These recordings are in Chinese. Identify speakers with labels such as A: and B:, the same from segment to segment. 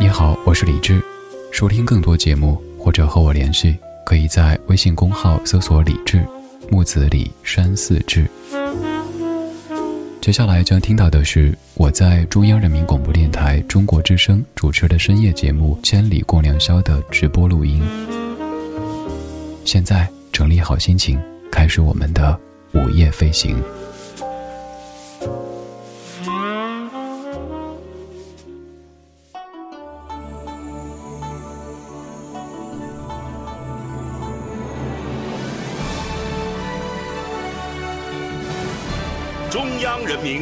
A: 你好，我是李志。收听更多节目或者和我联系，可以在微信公号搜索“李志木子李山寺志”。接下来将听到的是我在中央人民广播电台中国之声主持的深夜节目《千里共良宵》的直播录音。现在整理好心情，开始我们的午夜飞行。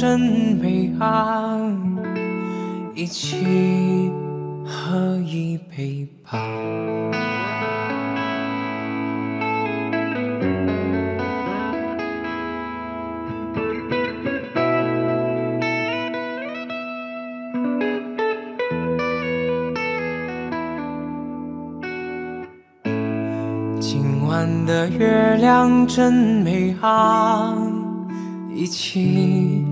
B: 真美啊，一起喝一杯吧。今晚的月亮真美啊，一起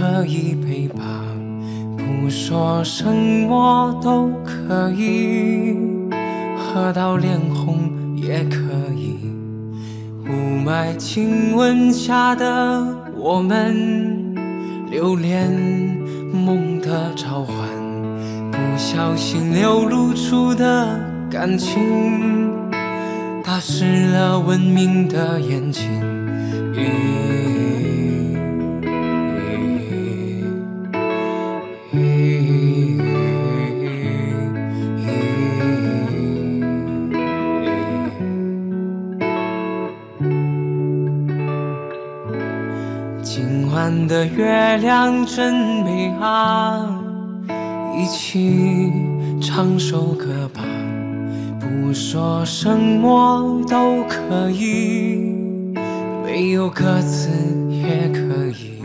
B: 喝一杯吧，不说什么都可以，喝到脸红也可以。雾霾亲吻下的我们，留恋梦的召唤，不小心流露出的感情。打湿了文明的眼睛。雨真美啊，一起唱首歌吧。不说什么都可以，没有歌词也可以。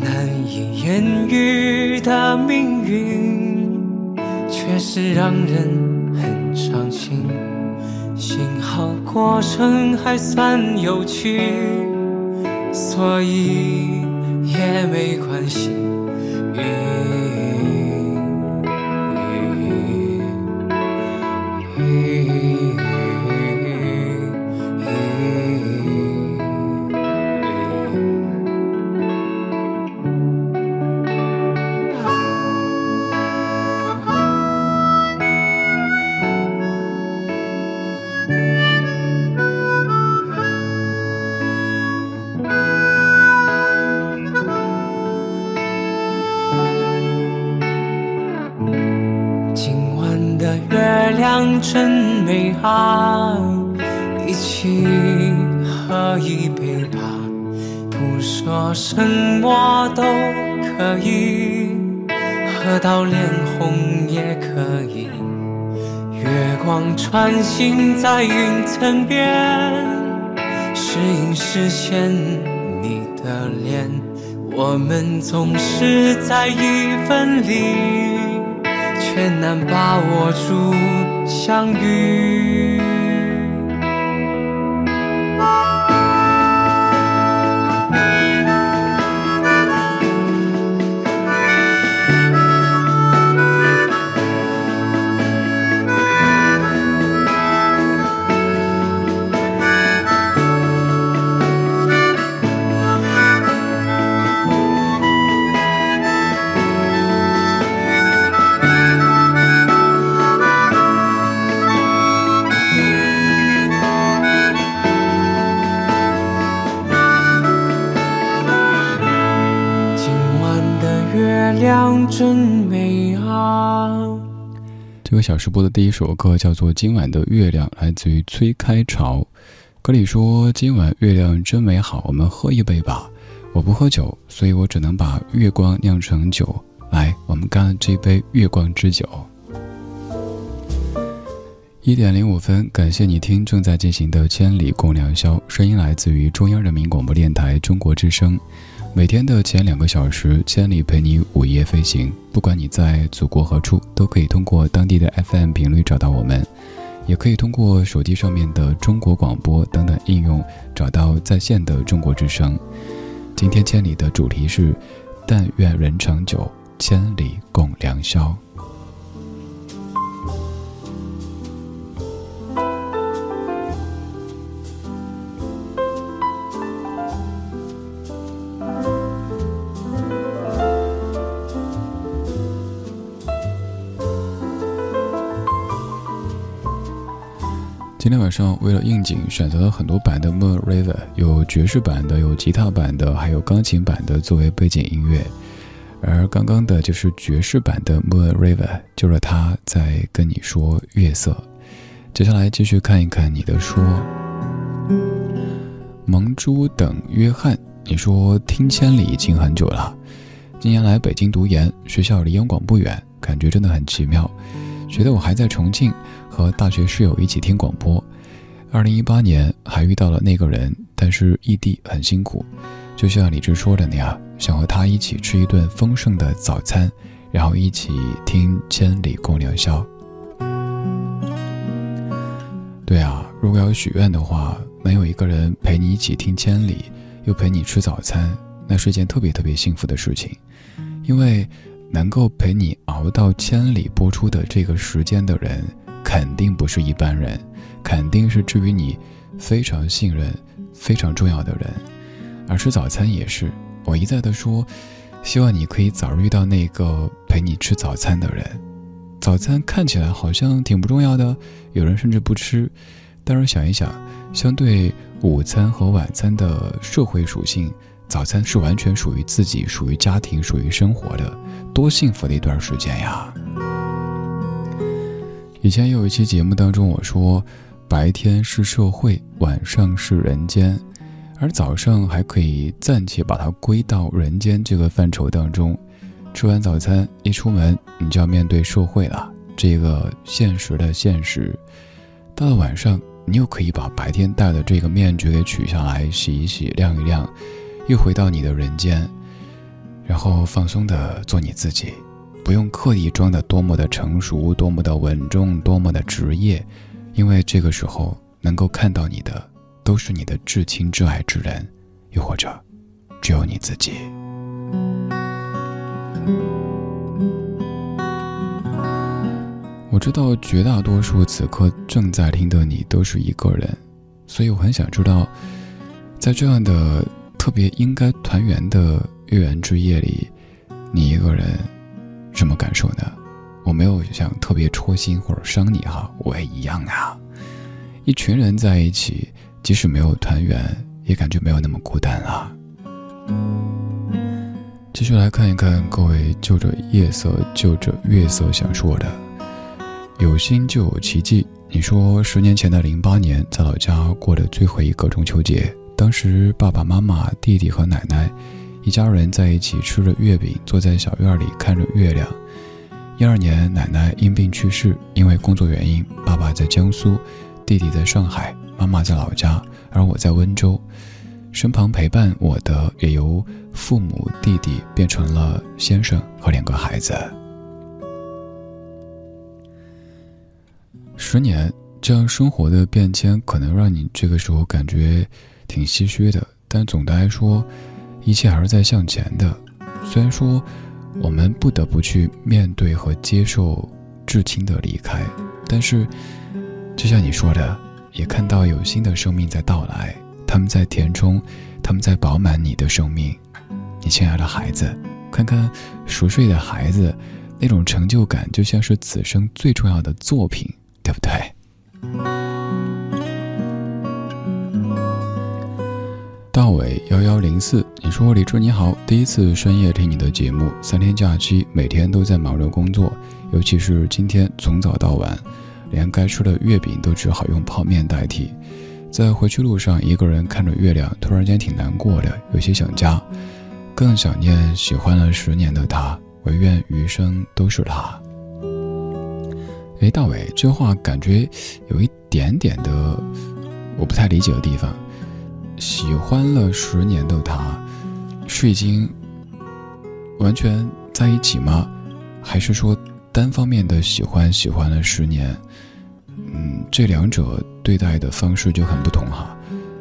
B: 难以言喻的命运，却是让人很伤心。幸好过程还算有趣，所以也没关系。啊，一起喝一杯吧，不说什么都可以，喝到脸红也可以。月光穿行在云层边，时隐时现你的脸，我们总是在一分离。却难把握住相遇。
A: 小时播的第一首歌叫做《今晚的月亮》，来自于崔开潮。歌里说：“今晚月亮真美好，我们喝一杯吧。”我不喝酒，所以我只能把月光酿成酒。来，我们干这杯月光之酒。一点零五分，感谢你听正在进行的《千里共良宵》，声音来自于中央人民广播电台中国之声。每天的前两个小时，千里陪你午夜飞行。不管你在祖国何处，都可以通过当地的 FM 频率找到我们，也可以通过手机上面的中国广播等等应用找到在线的中国之声。今天千里的主题是：但愿人长久，千里共良宵。今天晚上为了应景，选择了很多版的《Moon River》，有爵士版的，有吉他版的，还有钢琴版的作为背景音乐。而刚刚的就是爵士版的《Moon River》，就是他在跟你说月色。接下来继续看一看你的说。蒙珠等约翰，你说听千里已经很久了。今年来北京读研，学校离央广不远，感觉真的很奇妙。觉得我还在重庆。和大学室友一起听广播，二零一八年还遇到了那个人，但是异地很辛苦，就像李志说的那样，想和他一起吃一顿丰盛的早餐，然后一起听《千里共良宵》。对啊，如果要许愿的话，能有一个人陪你一起听《千里》，又陪你吃早餐，那是一件特别特别幸福的事情，因为能够陪你熬到《千里》播出的这个时间的人。肯定不是一般人，肯定是至于你非常信任、非常重要的人。而吃早餐也是，我一再的说，希望你可以早日遇到那个陪你吃早餐的人。早餐看起来好像挺不重要的，有人甚至不吃。但是想一想，相对午餐和晚餐的社会属性，早餐是完全属于自己、属于家庭、属于生活的，多幸福的一段时间呀！以前有一期节目当中，我说，白天是社会，晚上是人间，而早上还可以暂且把它归到人间这个范畴当中。吃完早餐一出门，你就要面对社会了，这个现实的现实。到了晚上，你又可以把白天戴的这个面具给取下来，洗一洗，晾一晾，又回到你的人间，然后放松的做你自己。不用刻意装的多么的成熟，多么的稳重，多么的职业，因为这个时候能够看到你的，都是你的至亲至爱之人，又或者，只有你自己。我知道绝大多数此刻正在听的你都是一个人，所以我很想知道，在这样的特别应该团圆的月圆之夜里，你一个人。什么感受呢？我没有想特别戳心或者伤你哈，我也一样啊。一群人在一起，即使没有团圆，也感觉没有那么孤单啊。继续来看一看各位就着夜色就着月色想说的，有心就有奇迹。你说十年前的零八年，在老家过的最后一个中秋节，当时爸爸妈妈、弟弟和奶奶。一家人在一起吃着月饼，坐在小院里看着月亮。一二年，奶奶因病去世，因为工作原因，爸爸在江苏，弟弟在上海，妈妈在老家，而我在温州。身旁陪伴我的也由父母、弟弟变成了先生和两个孩子。十年，这样生活的变迁可能让你这个时候感觉挺唏嘘的，但总的来说。一切还是在向前的，虽然说我们不得不去面对和接受至亲的离开，但是就像你说的，也看到有新的生命在到来，他们在填充，他们在饱满你的生命。你亲爱的孩子，看看熟睡的孩子，那种成就感就像是此生最重要的作品，对不对？大伟幺幺零四，你说李志你好，第一次深夜听你的节目，三天假期每天都在忙着工作，尤其是今天从早到晚，连该吃的月饼都只好用泡面代替。在回去路上，一个人看着月亮，突然间挺难过的，有些想家，更想念喜欢了十年的他，唯愿余生都是他。哎，大伟，这话感觉有一点点的我不太理解的地方。喜欢了十年的他，是已经完全在一起吗？还是说单方面的喜欢，喜欢了十年？嗯，这两者对待的方式就很不同哈。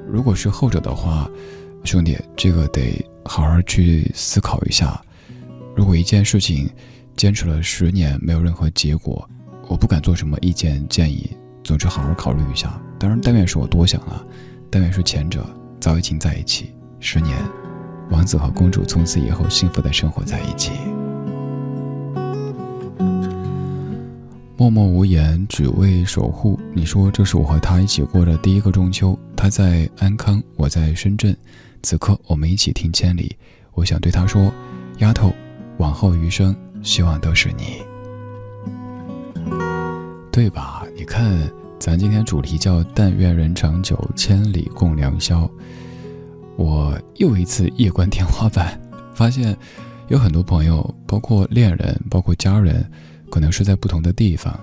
A: 如果是后者的话，兄弟，这个得好好去思考一下。如果一件事情坚持了十年没有任何结果，我不敢做什么意见建议。总之，好好考虑一下。当然，但愿是我多想了，但愿是前者早已经在一起十年，王子和公主从此以后幸福的生活在一起。默默无言，只为守护。你说这是我和他一起过的第一个中秋。他在安康，我在深圳。此刻我们一起听千里。我想对他说：“丫头，往后余生，希望都是你，对吧？”你看，咱今天主题叫“但愿人长久，千里共良宵”。我又一次夜观天花板，发现有很多朋友，包括恋人，包括家人。可能是在不同的地方，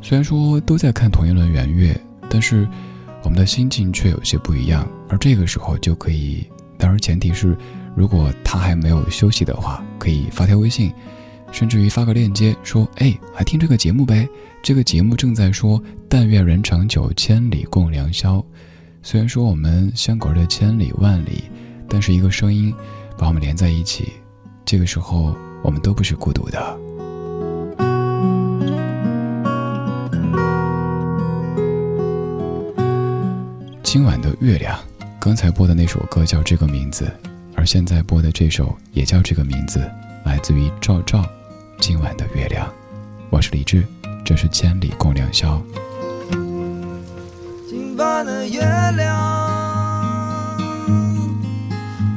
A: 虽然说都在看同一轮圆月，但是我们的心境却有些不一样。而这个时候就可以，当然前提是，如果他还没有休息的话，可以发条微信，甚至于发个链接，说：“哎，来听这个节目呗。”这个节目正在说“但愿人长久，千里共良宵”。虽然说我们相隔着千里万里，但是一个声音把我们连在一起。这个时候，我们都不是孤独的。今晚的月亮，刚才播的那首歌叫这个名字，而现在播的这首也叫这个名字，来自于赵照。今晚的月亮，我是李志，这是千里共良宵。
C: 今晚的月亮，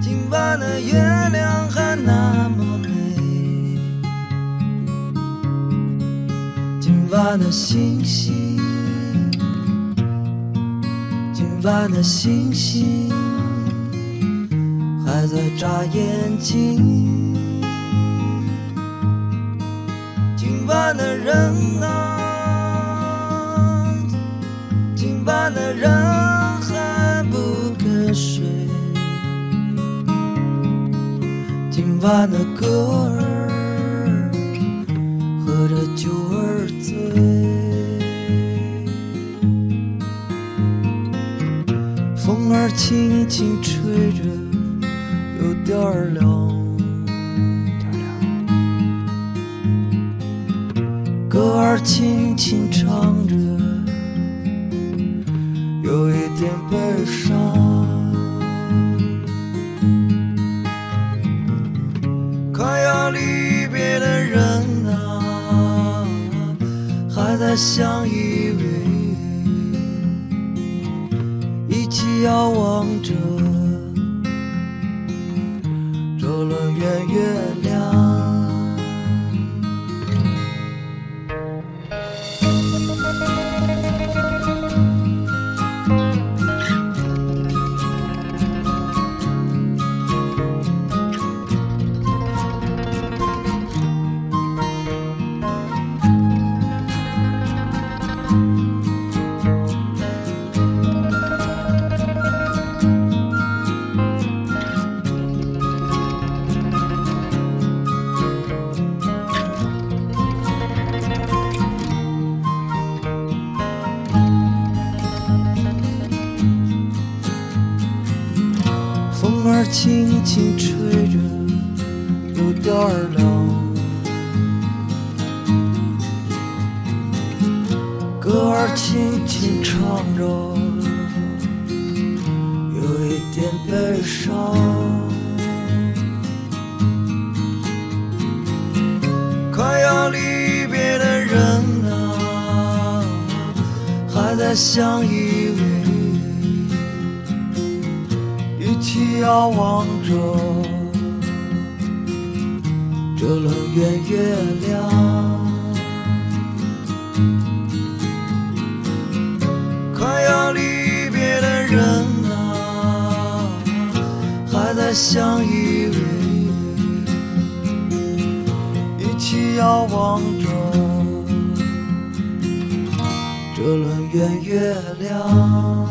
C: 今晚的月亮还那么美，今晚的星星。今晚的星星还在眨眼睛，今晚的人啊，今晚的人还不肯睡，今晚的歌儿喝着酒儿醉。风儿轻轻吹着，有点儿轻轻唱着，有一点悲伤。快要离别的人啊，还在相依还在相依偎，一起遥望着这轮圆月亮。快要离别的人啊，还在相依偎，一起遥望着。轮圆月亮。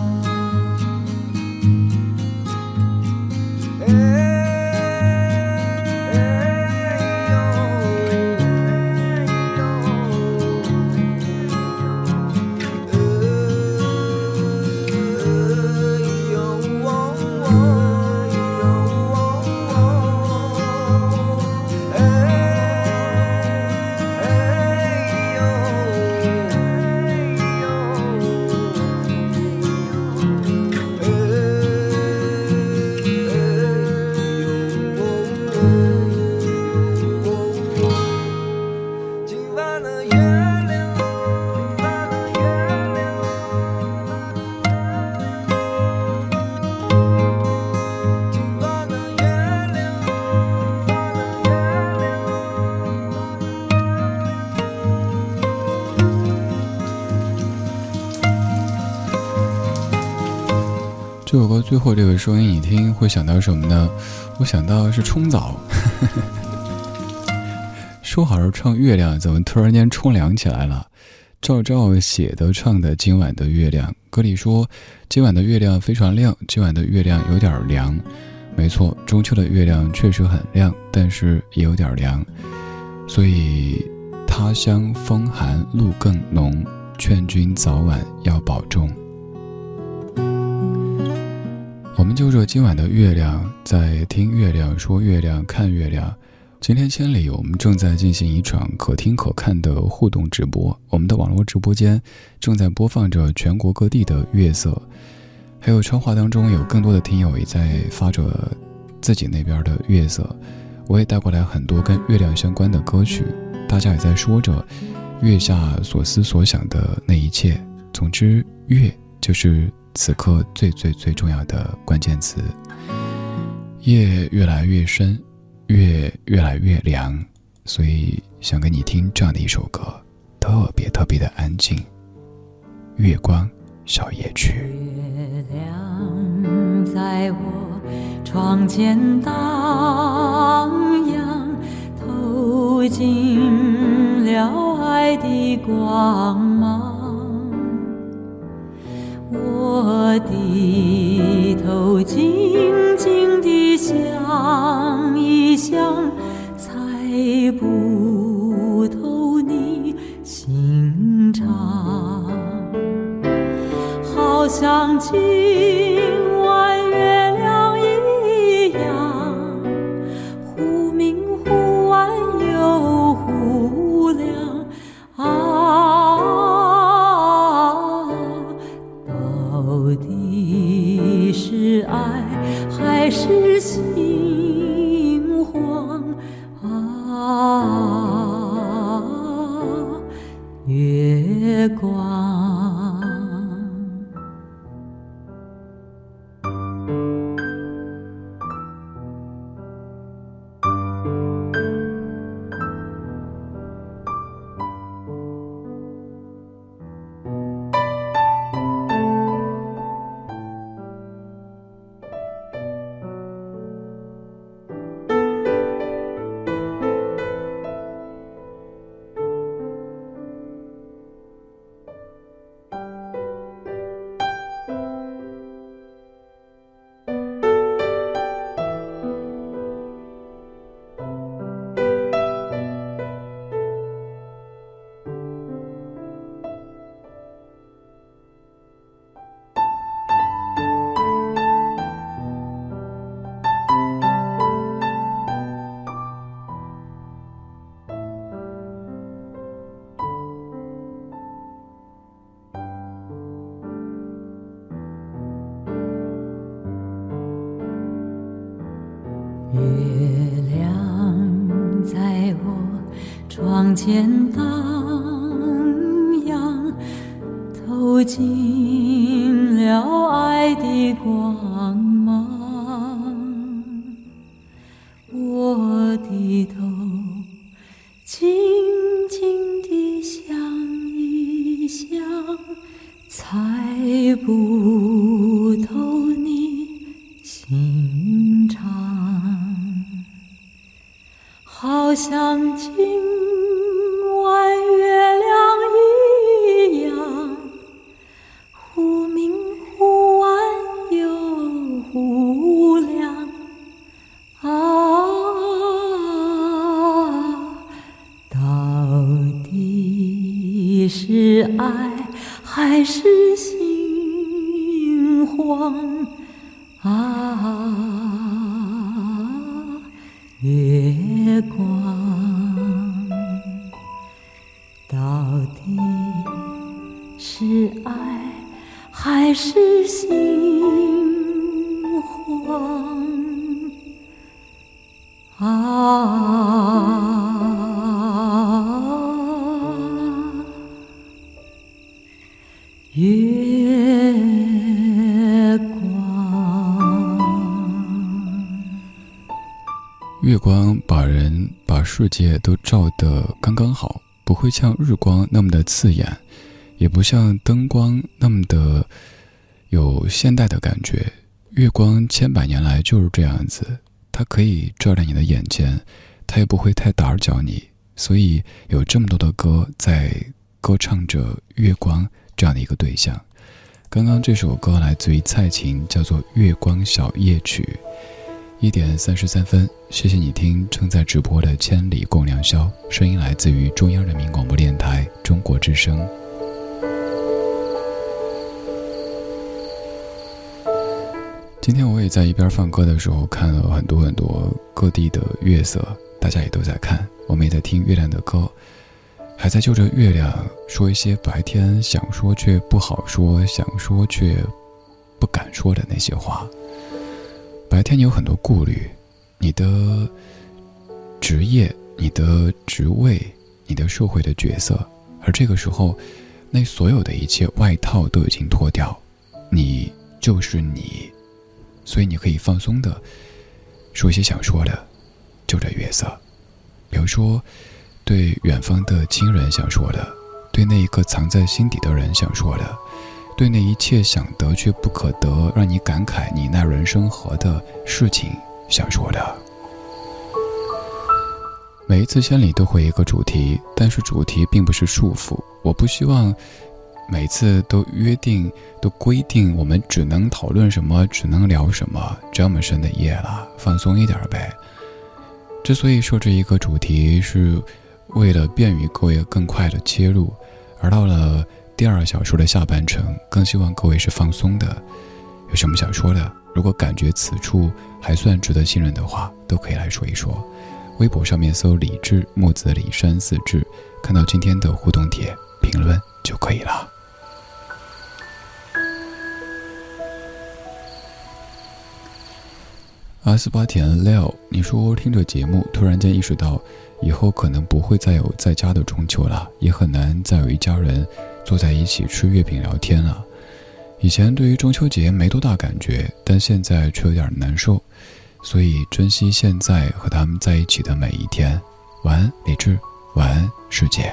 A: 这首歌最后这个声音，你听会想到什么呢？我想到是冲澡。说好是唱月亮，怎么突然间冲凉起来了？赵照写的唱的《今晚的月亮》，歌里说今晚的月亮非常亮，今晚的月亮有点凉。没错，中秋的月亮确实很亮，但是也有点凉。所以他乡风寒露更浓，劝君早晚要保重。我们就着今晚的月亮，在听月亮，说月亮，看月亮。今天千里，我们正在进行一场可听可看的互动直播。我们的网络直播间正在播放着全国各地的月色，还有超话当中有更多的听友也在发着自己那边的月色。我也带过来很多跟月亮相关的歌曲，大家也在说着月下所思所想的那一切。总之，月就是。此刻最最最重要的关键词，夜越来越深，月越来越凉，所以想给你听这样的一首歌，特别特别的安静，《月光小夜曲》。
D: 月亮在我窗前荡漾，透进了爱的光芒。我低头静静地想一想，猜不透你心肠，好像今。前
E: 月光，到底是爱还是
A: 光把人把世界都照得刚刚好，不会像日光那么的刺眼，也不像灯光那么的有现代的感觉。月光千百年来就是这样子，它可以照亮你的眼前，它也不会太打搅你。所以有这么多的歌在歌唱着月光这样的一个对象。刚刚这首歌来自于蔡琴，叫做《月光小夜曲》。一点三十三分，谢谢你听正在直播的《千里共良宵》，声音来自于中央人民广播电台中国之声。今天我也在一边放歌的时候看了很多很多各地的月色，大家也都在看，我们也在听月亮的歌，还在就着月亮说一些白天想说却不好说、想说却不敢说的那些话。白天你有很多顾虑，你的职业、你的职位、你的社会的角色，而这个时候，那所有的一切外套都已经脱掉，你就是你，所以你可以放松的说一些想说的，就这月色，比如说对远方的亲人想说的，对那一个藏在心底的人想说的。对那一切想得却不可得，让你感慨你那人生何的事情想说的。每一次千里都会一个主题，但是主题并不是束缚。我不希望每次都约定、都规定我们只能讨论什么，只能聊什么。这么深的夜了，放松一点呗。之所以设置一个主题，是为了便于各位更快的切入，而到了。第二小说的下半程，更希望各位是放松的。有什么想说的？如果感觉此处还算值得信任的话，都可以来说一说。微博上面搜“李志木子李山四志”，看到今天的互动帖评论就可以了。阿斯巴甜 Leo，你说听着节目，突然间意识到，以后可能不会再有在家的中秋了，也很难再有一家人。坐在一起吃月饼聊天了。以前对于中秋节没多大感觉，但现在却有点难受，所以珍惜现在和他们在一起的每一天。晚安，李智，晚安，世界。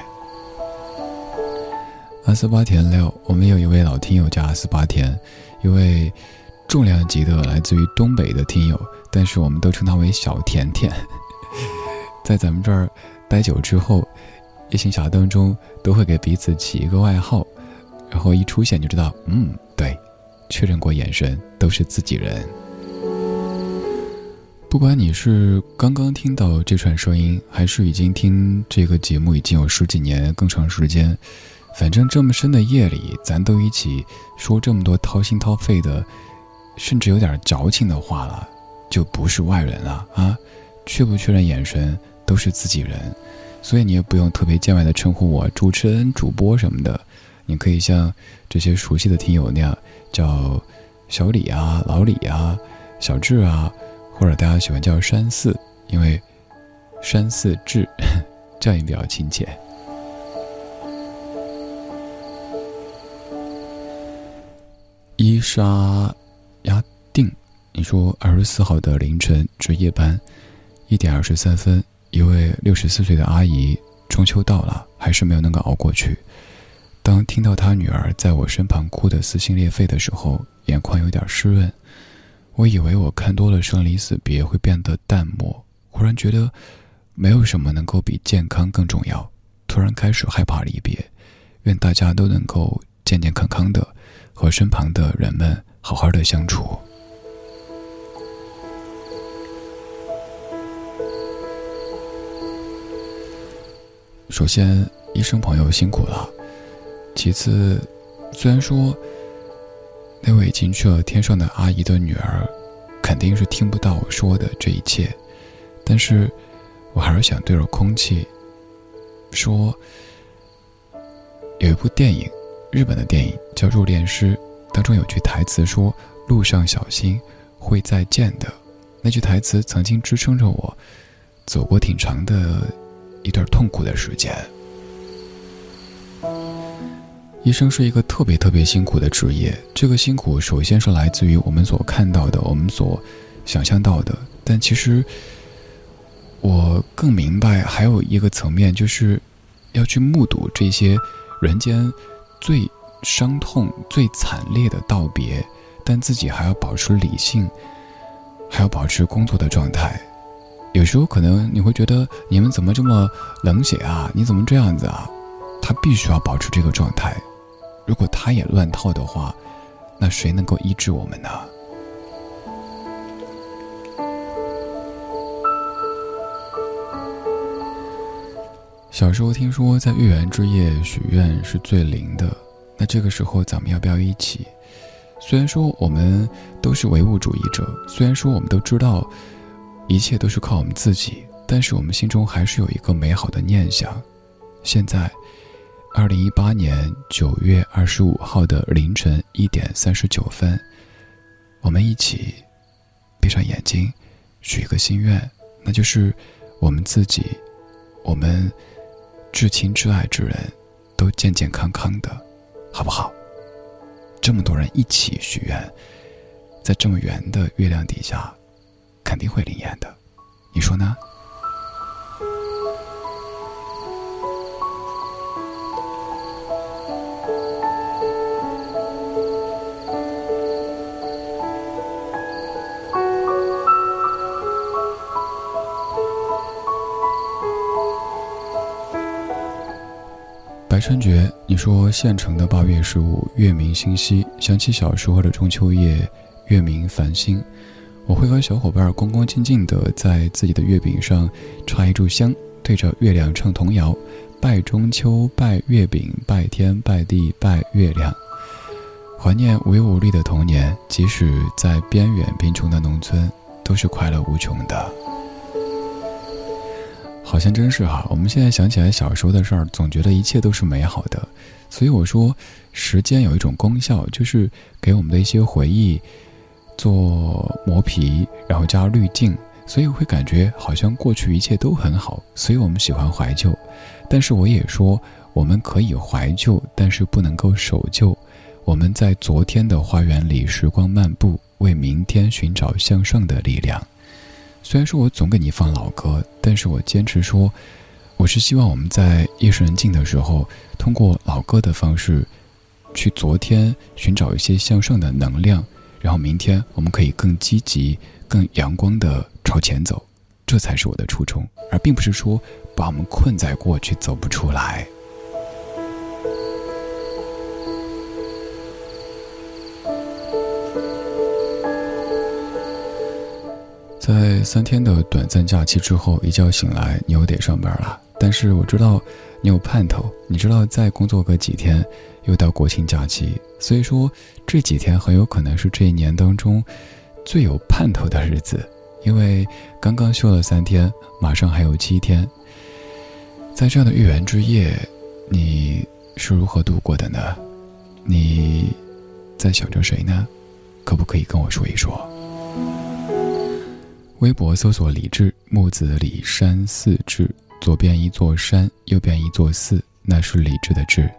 A: 阿斯巴甜六，我们有一位老听友叫阿斯巴甜，一位重量级的来自于东北的听友，但是我们都称他为小甜甜。在咱们这儿待久之后。夜行侠当中都会给彼此起一个外号，然后一出现就知道，嗯，对，确认过眼神都是自己人。不管你是刚刚听到这串声音，还是已经听这个节目已经有十几年更长时间，反正这么深的夜里，咱都一起说这么多掏心掏肺的，甚至有点矫情的话了，就不是外人了啊！确不确认眼神都是自己人。所以你也不用特别见外的称呼我主持人、主播什么的，你可以像这些熟悉的听友那样叫小李啊、老李啊、小智啊，或者大家喜欢叫山四，因为山四志这样也比较亲切。伊莎亚定，你说二十四号的凌晨值夜班，一点二十三分。一位六十四岁的阿姨，中秋到了，还是没有能够熬过去。当听到她女儿在我身旁哭得撕心裂肺的时候，眼眶有点湿润。我以为我看多了生离死别会变得淡漠，忽然觉得，没有什么能够比健康更重要。突然开始害怕离别，愿大家都能够健健康康的和身旁的人们好好的相处。首先，医生朋友辛苦了。其次，虽然说那位已经去了天上的阿姨的女儿，肯定是听不到我说的这一切，但是我还是想对着空气说：有一部电影，日本的电影叫《入殓师》，当中有句台词说：“路上小心，会再见的。”那句台词曾经支撑着我走过挺长的一段痛苦的时间。医生是一个特别特别辛苦的职业，这个辛苦首先是来自于我们所看到的，我们所想象到的。但其实，我更明白还有一个层面，就是要去目睹这些人间最伤痛、最惨烈的道别，但自己还要保持理性，还要保持工作的状态。有时候可能你会觉得你们怎么这么冷血啊？你怎么这样子啊？他必须要保持这个状态。如果他也乱套的话，那谁能够医治我们呢？小时候听说在月圆之夜许愿是最灵的，那这个时候咱们要不要一起？虽然说我们都是唯物主义者，虽然说我们都知道一切都是靠我们自己，但是我们心中还是有一个美好的念想。现在。二零一八年九月二十五号的凌晨一点三十九分，我们一起闭上眼睛，许一个心愿，那就是我们自己，我们至亲至爱之人，都健健康康的，好不好？这么多人一起许愿，在这么圆的月亮底下，肯定会灵验的，你说呢？白春觉，你说县城的八月十五月明星稀，想起小时候的中秋夜，月明繁星。我会和小伙伴恭恭敬敬地在自己的月饼上插一炷香，对着月亮唱童谣，拜中秋，拜月饼，拜天，拜地，拜月亮。怀念无忧无虑的童年，即使在边远贫穷的农村，都是快乐无穷的。好像真是哈，我们现在想起来小时候的事儿，总觉得一切都是美好的。所以我说，时间有一种功效，就是给我们的一些回忆做磨皮，然后加滤镜，所以会感觉好像过去一切都很好。所以我们喜欢怀旧，但是我也说，我们可以怀旧，但是不能够守旧。我们在昨天的花园里时光漫步，为明天寻找向上的力量。虽然说我总给你放老歌，但是我坚持说，我是希望我们在夜深人静的时候，通过老歌的方式，去昨天寻找一些向上的能量，然后明天我们可以更积极、更阳光的朝前走，这才是我的初衷，而并不是说把我们困在过去走不出来。在三天的短暂假期之后，一觉醒来，你又得上班了。但是我知道你有盼头，你知道再工作个几天，又到国庆假期。所以说这几天很有可能是这一年当中最有盼头的日子，因为刚刚休了三天，马上还有七天。在这样的月圆之夜，你是如何度过的呢？你在想着谁呢？可不可以跟我说一说？微博搜索“李志木子李山寺志”，左边一座山，右边一座寺，那是李志的志。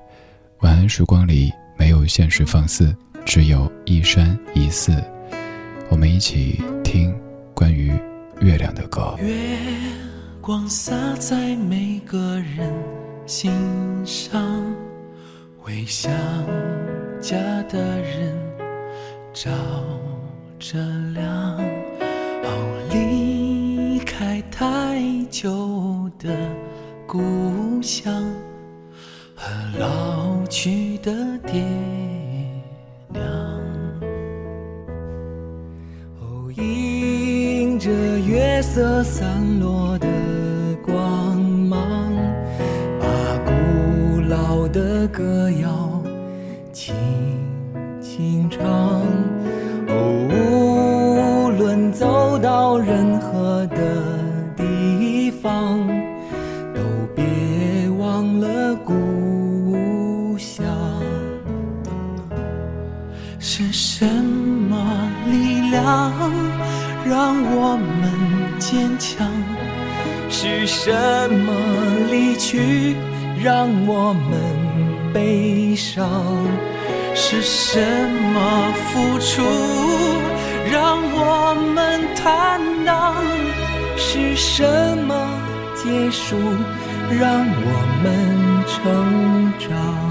A: 晚安时光里没有现实放肆，只有一山一寺。我们一起听关于月亮的歌。
B: 月光洒在每个人心上，回想家的人照着亮。离开
C: 太久的故乡和老去的爹娘。哦，迎着月色散落的光芒，把古老的歌谣轻轻唱。哦，无论走到任让我们坚强？是什么离去让我们悲伤？是什么付出让我们坦荡？是什么结束让我们成长？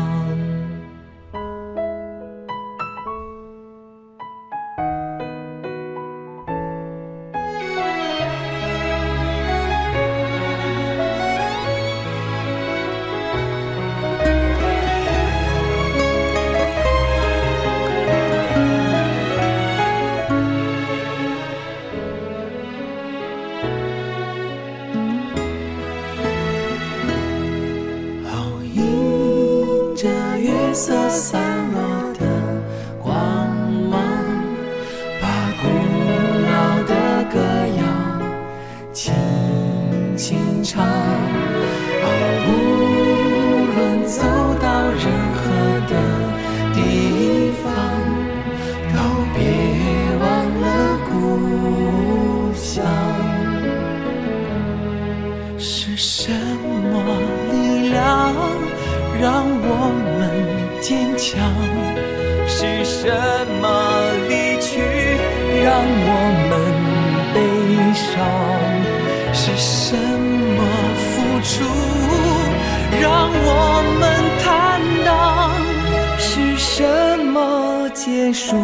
C: 结束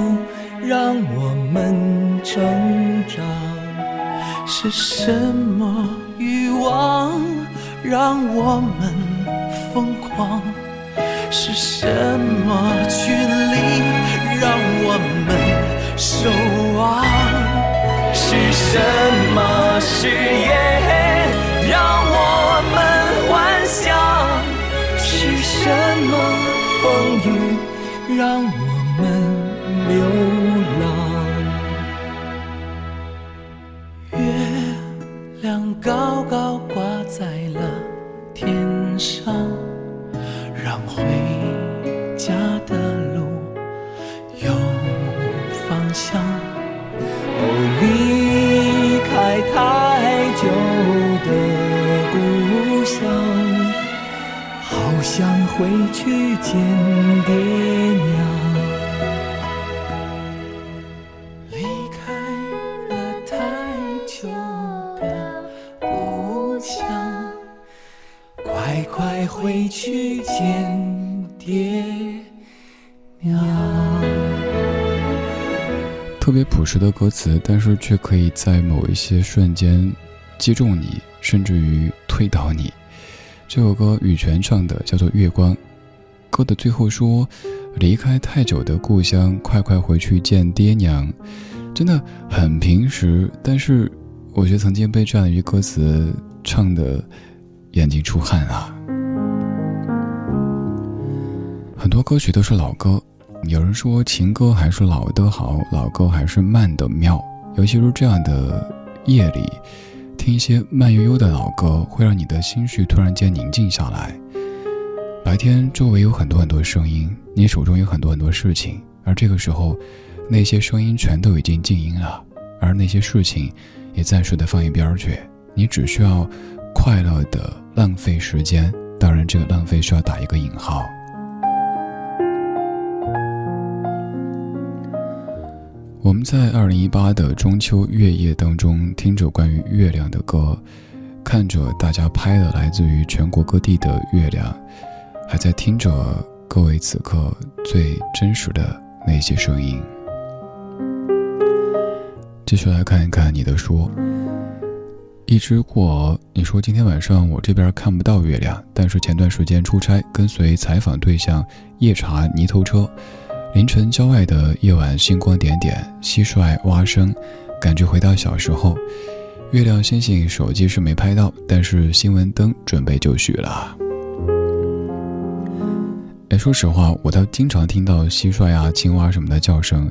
C: 让我们成长？是什么欲望让我们疯狂？是什么距离让我们守望？是什么誓言让我们幻想？是什么风雨让我们流浪？月亮高高挂在了天上，让回家的路有方向。哦，离开太久的故乡，好想回去见爹去见爹娘。
A: 特别朴实的歌词，但是却可以在某一些瞬间击中你，甚至于推倒你。这首歌羽泉唱的，叫做《月光》。歌的最后说：“离开太久的故乡，快快回去见爹娘。”真的很平实，但是我觉得曾经被这样一句歌词唱的眼睛出汗啊。很多歌曲都是老歌。有人说情歌还是老的好，老歌还是慢的妙。尤其是这样的夜里，听一些慢悠悠的老歌，会让你的心绪突然间宁静下来。白天周围有很多很多声音，你手中有很多很多事情，而这个时候，那些声音全都已经静音了，而那些事情也暂时的放一边去。你只需要快乐的浪费时间，当然这个浪费需要打一个引号。我们在二零一八的中秋月夜当中，听着关于月亮的歌，看着大家拍的来自于全国各地的月亮，还在听着各位此刻最真实的那些声音。继续来看一看你的说，一只过，你说今天晚上我这边看不到月亮，但是前段时间出差，跟随采访对象夜查泥头车，凌晨郊外的夜晚，星光点点，蟋蟀蛙声，感觉回到小时候。月亮星星，手机是没拍到，但是新闻灯准备就绪了。哎，说实话，我倒经常听到蟋蟀啊、青蛙什么的叫声。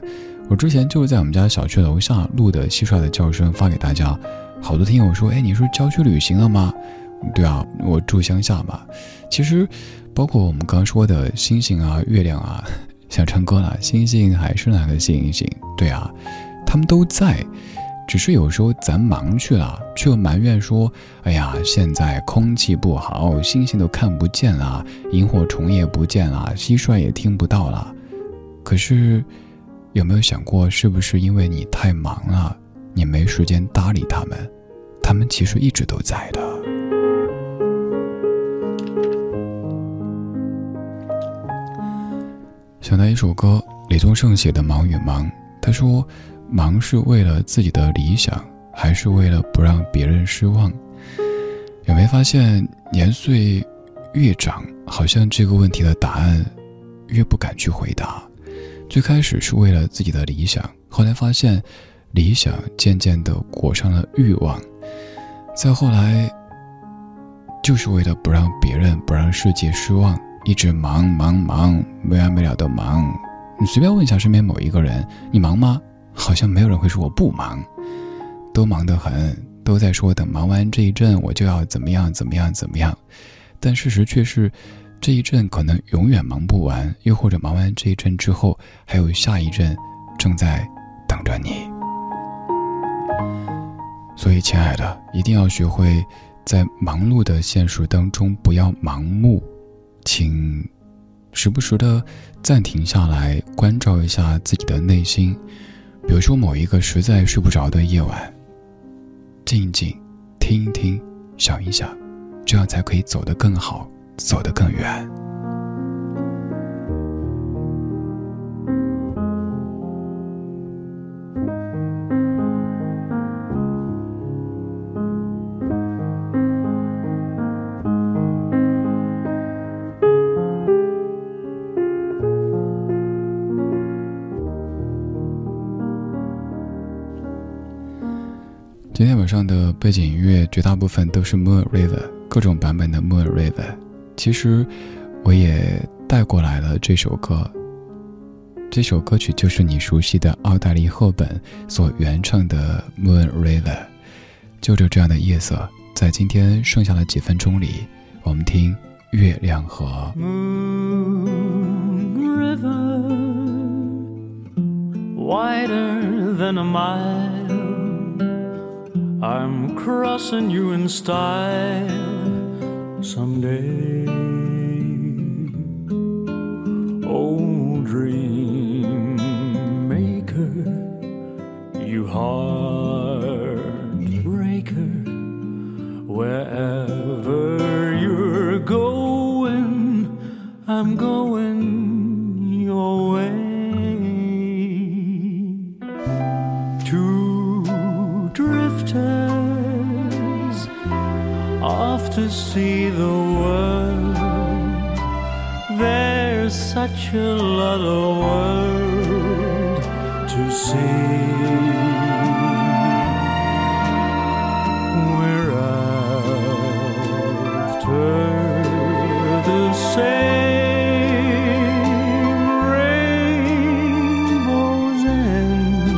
A: 我之前就是在我们家小区楼下录的蟋蟀的叫声，发给大家。好多听友说：“哎，你是郊区旅行了吗？”对啊，我住乡下嘛。其实，包括我们刚说的星星啊、月亮啊，想唱歌了。星星还是那个星星，对啊，他们都在，只是有时候咱忙去了，却又埋怨说：“哎呀，现在空气不好，星星都看不见了，萤火虫也不见了，蟋蟀也听不到了。”可是。有没有想过，是不是因为你太忙了，你没时间搭理他们？他们其实一直都在的。想到一首歌，李宗盛写的《忙与忙》，他说：“忙是为了自己的理想，还是为了不让别人失望？”有没有发现，年岁越长，好像这个问题的答案越不敢去回答。最开始是为了自己的理想，后来发现，理想渐渐的裹上了欲望，再后来，就是为了不让别人、不让世界失望，一直忙忙忙，没完没了的忙。你随便问一下身边某一个人，你忙吗？好像没有人会说我不忙，都忙得很，都在说等忙完这一阵，我就要怎么样怎么样怎么样。但事实却是。这一阵可能永远忙不完，又或者忙完这一阵之后，还有下一阵正在等着你。所以，亲爱的，一定要学会在忙碌的现实当中不要盲目，请时不时的暂停下来，关照一下自己的内心。比如说，某一个实在睡不着的夜晚，静一静，听一听，想一想，这样才可以走得更好。走得更远。今天晚上的背景音乐绝大部分都是 Moon River，各种版本的 Moon River。其实，我也带过来了这首歌。这首歌曲就是你熟悉的奥黛丽·赫本所原唱的《Moon River》。就着这样的夜色，在今天剩下的几分钟里，我们听《月亮河》。
D: Someday. Oh, dream maker, you heartbreaker, wherever you're going, I'm going lot of world to see. We're after the same rainbow's end,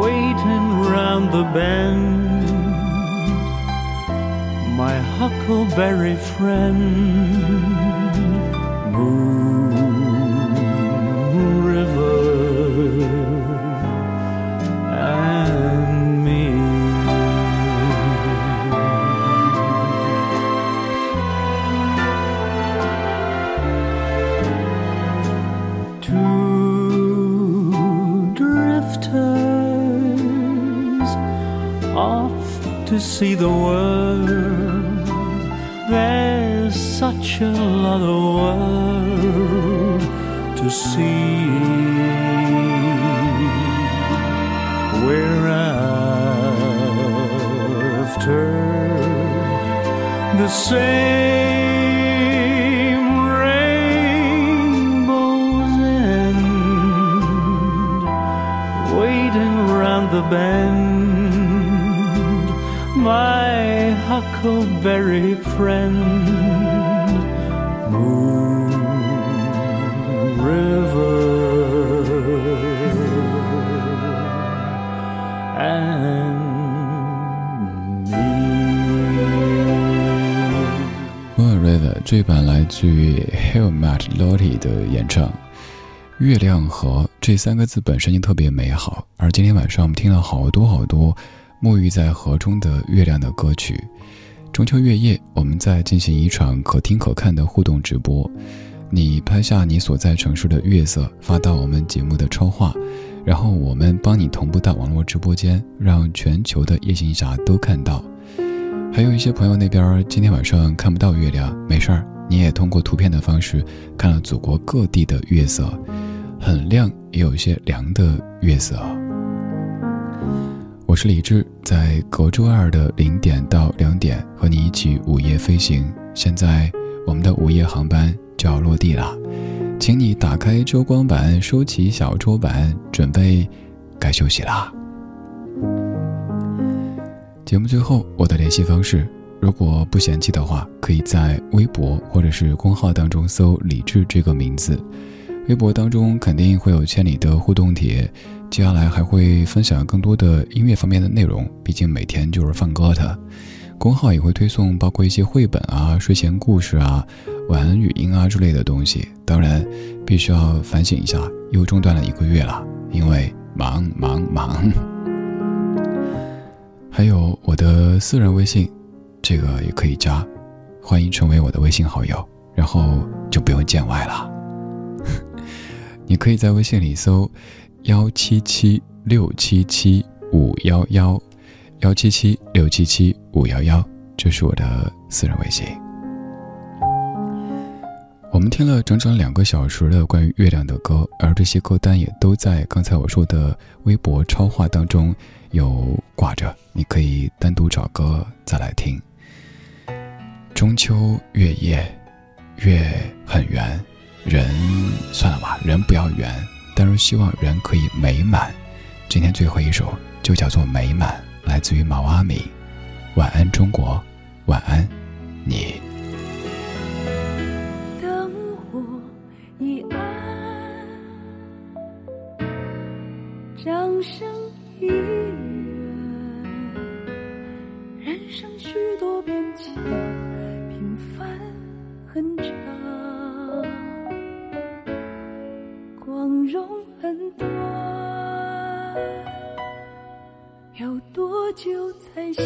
D: waiting round the bend my huckleberry friend, to see the world. There's such a lot of world to see. We're after the same rainbow's end, waiting round the bend. huckleberry friend. Moon River，
A: 这版来自于 Helmut Loti 的演唱。月亮河这三个字本身就特别美好，而今天晚上我们听了好多好多沐浴在河中的月亮的歌曲。中秋月夜，我们在进行一场可听可看的互动直播。你拍下你所在城市的月色，发到我们节目的超话，然后我们帮你同步到网络直播间，让全球的夜行侠都看到。还有一些朋友那边今天晚上看不到月亮，没事儿，你也通过图片的方式看了祖国各地的月色，很亮，也有一些凉的月色。我是李志，在隔周二的零点到两点和你一起午夜飞行。现在我们的午夜航班就要落地了，请你打开周光板，收起小桌板，准备该休息啦。节目最后，我的联系方式，如果不嫌弃的话，可以在微博或者是公号当中搜“李志”这个名字。微博当中肯定会有千里的互动帖，接下来还会分享更多的音乐方面的内容，毕竟每天就是放歌的。公号也会推送包括一些绘本啊、睡前故事啊、晚安语音啊之类的东西。当然，必须要反省一下，又中断了一个月了，因为忙忙忙。还有我的私人微信，这个也可以加，欢迎成为我的微信好友，然后就不用见外了。你可以在微信里搜幺七七六七七五幺幺，幺七七六七七五幺幺，这是我的私人微信。我们听了整整两个小时的关于月亮的歌，而这些歌单也都在刚才我说的微博超话当中有挂着，你可以单独找歌再来听。中秋月夜，月很圆，人算了吧，人不要圆，但是希望人可以美满。今天最后一首就叫做《美满》，来自于毛阿敏。晚安，中国，晚安，你。
E: 很短，要多久才习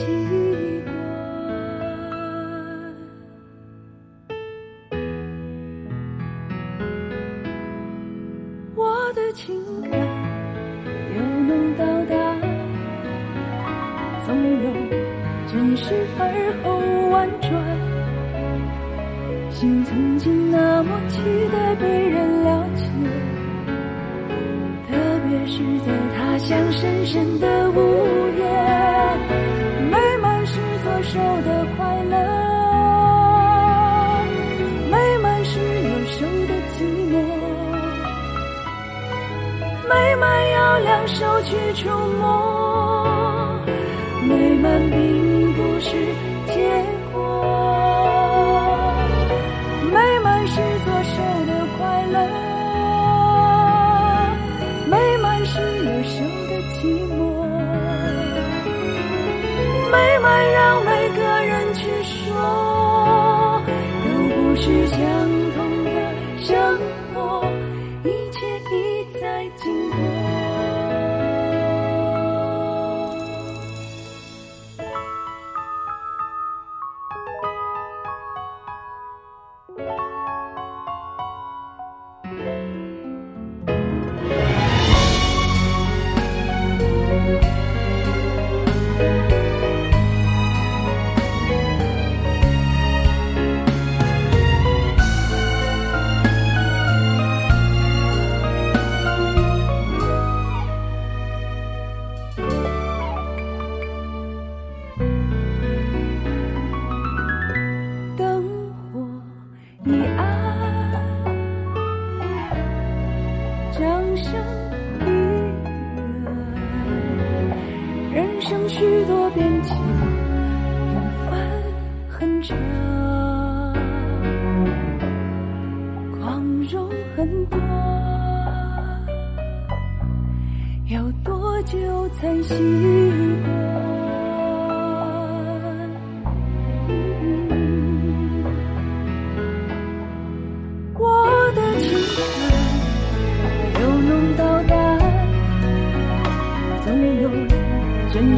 E: 惯？我的情感又能到达，总有真实而后婉转。心曾经那么期待被人了解，是在他乡深深的午夜，美满是左手的快乐，美满是右手的寂寞。美满要两手去触摸，美满并不是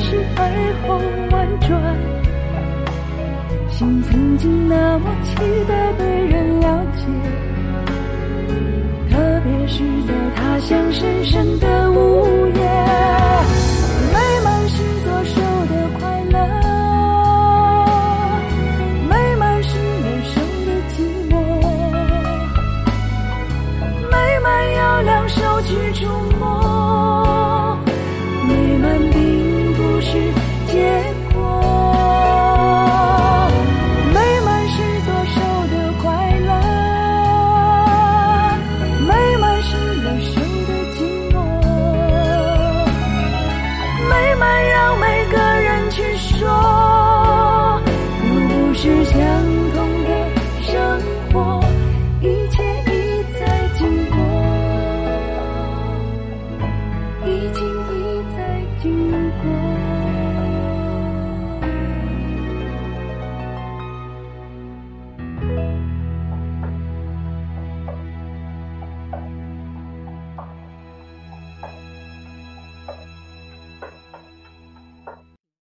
E: 是回后婉转，心曾经那么期待被人了解，特别是在他乡深深的无语。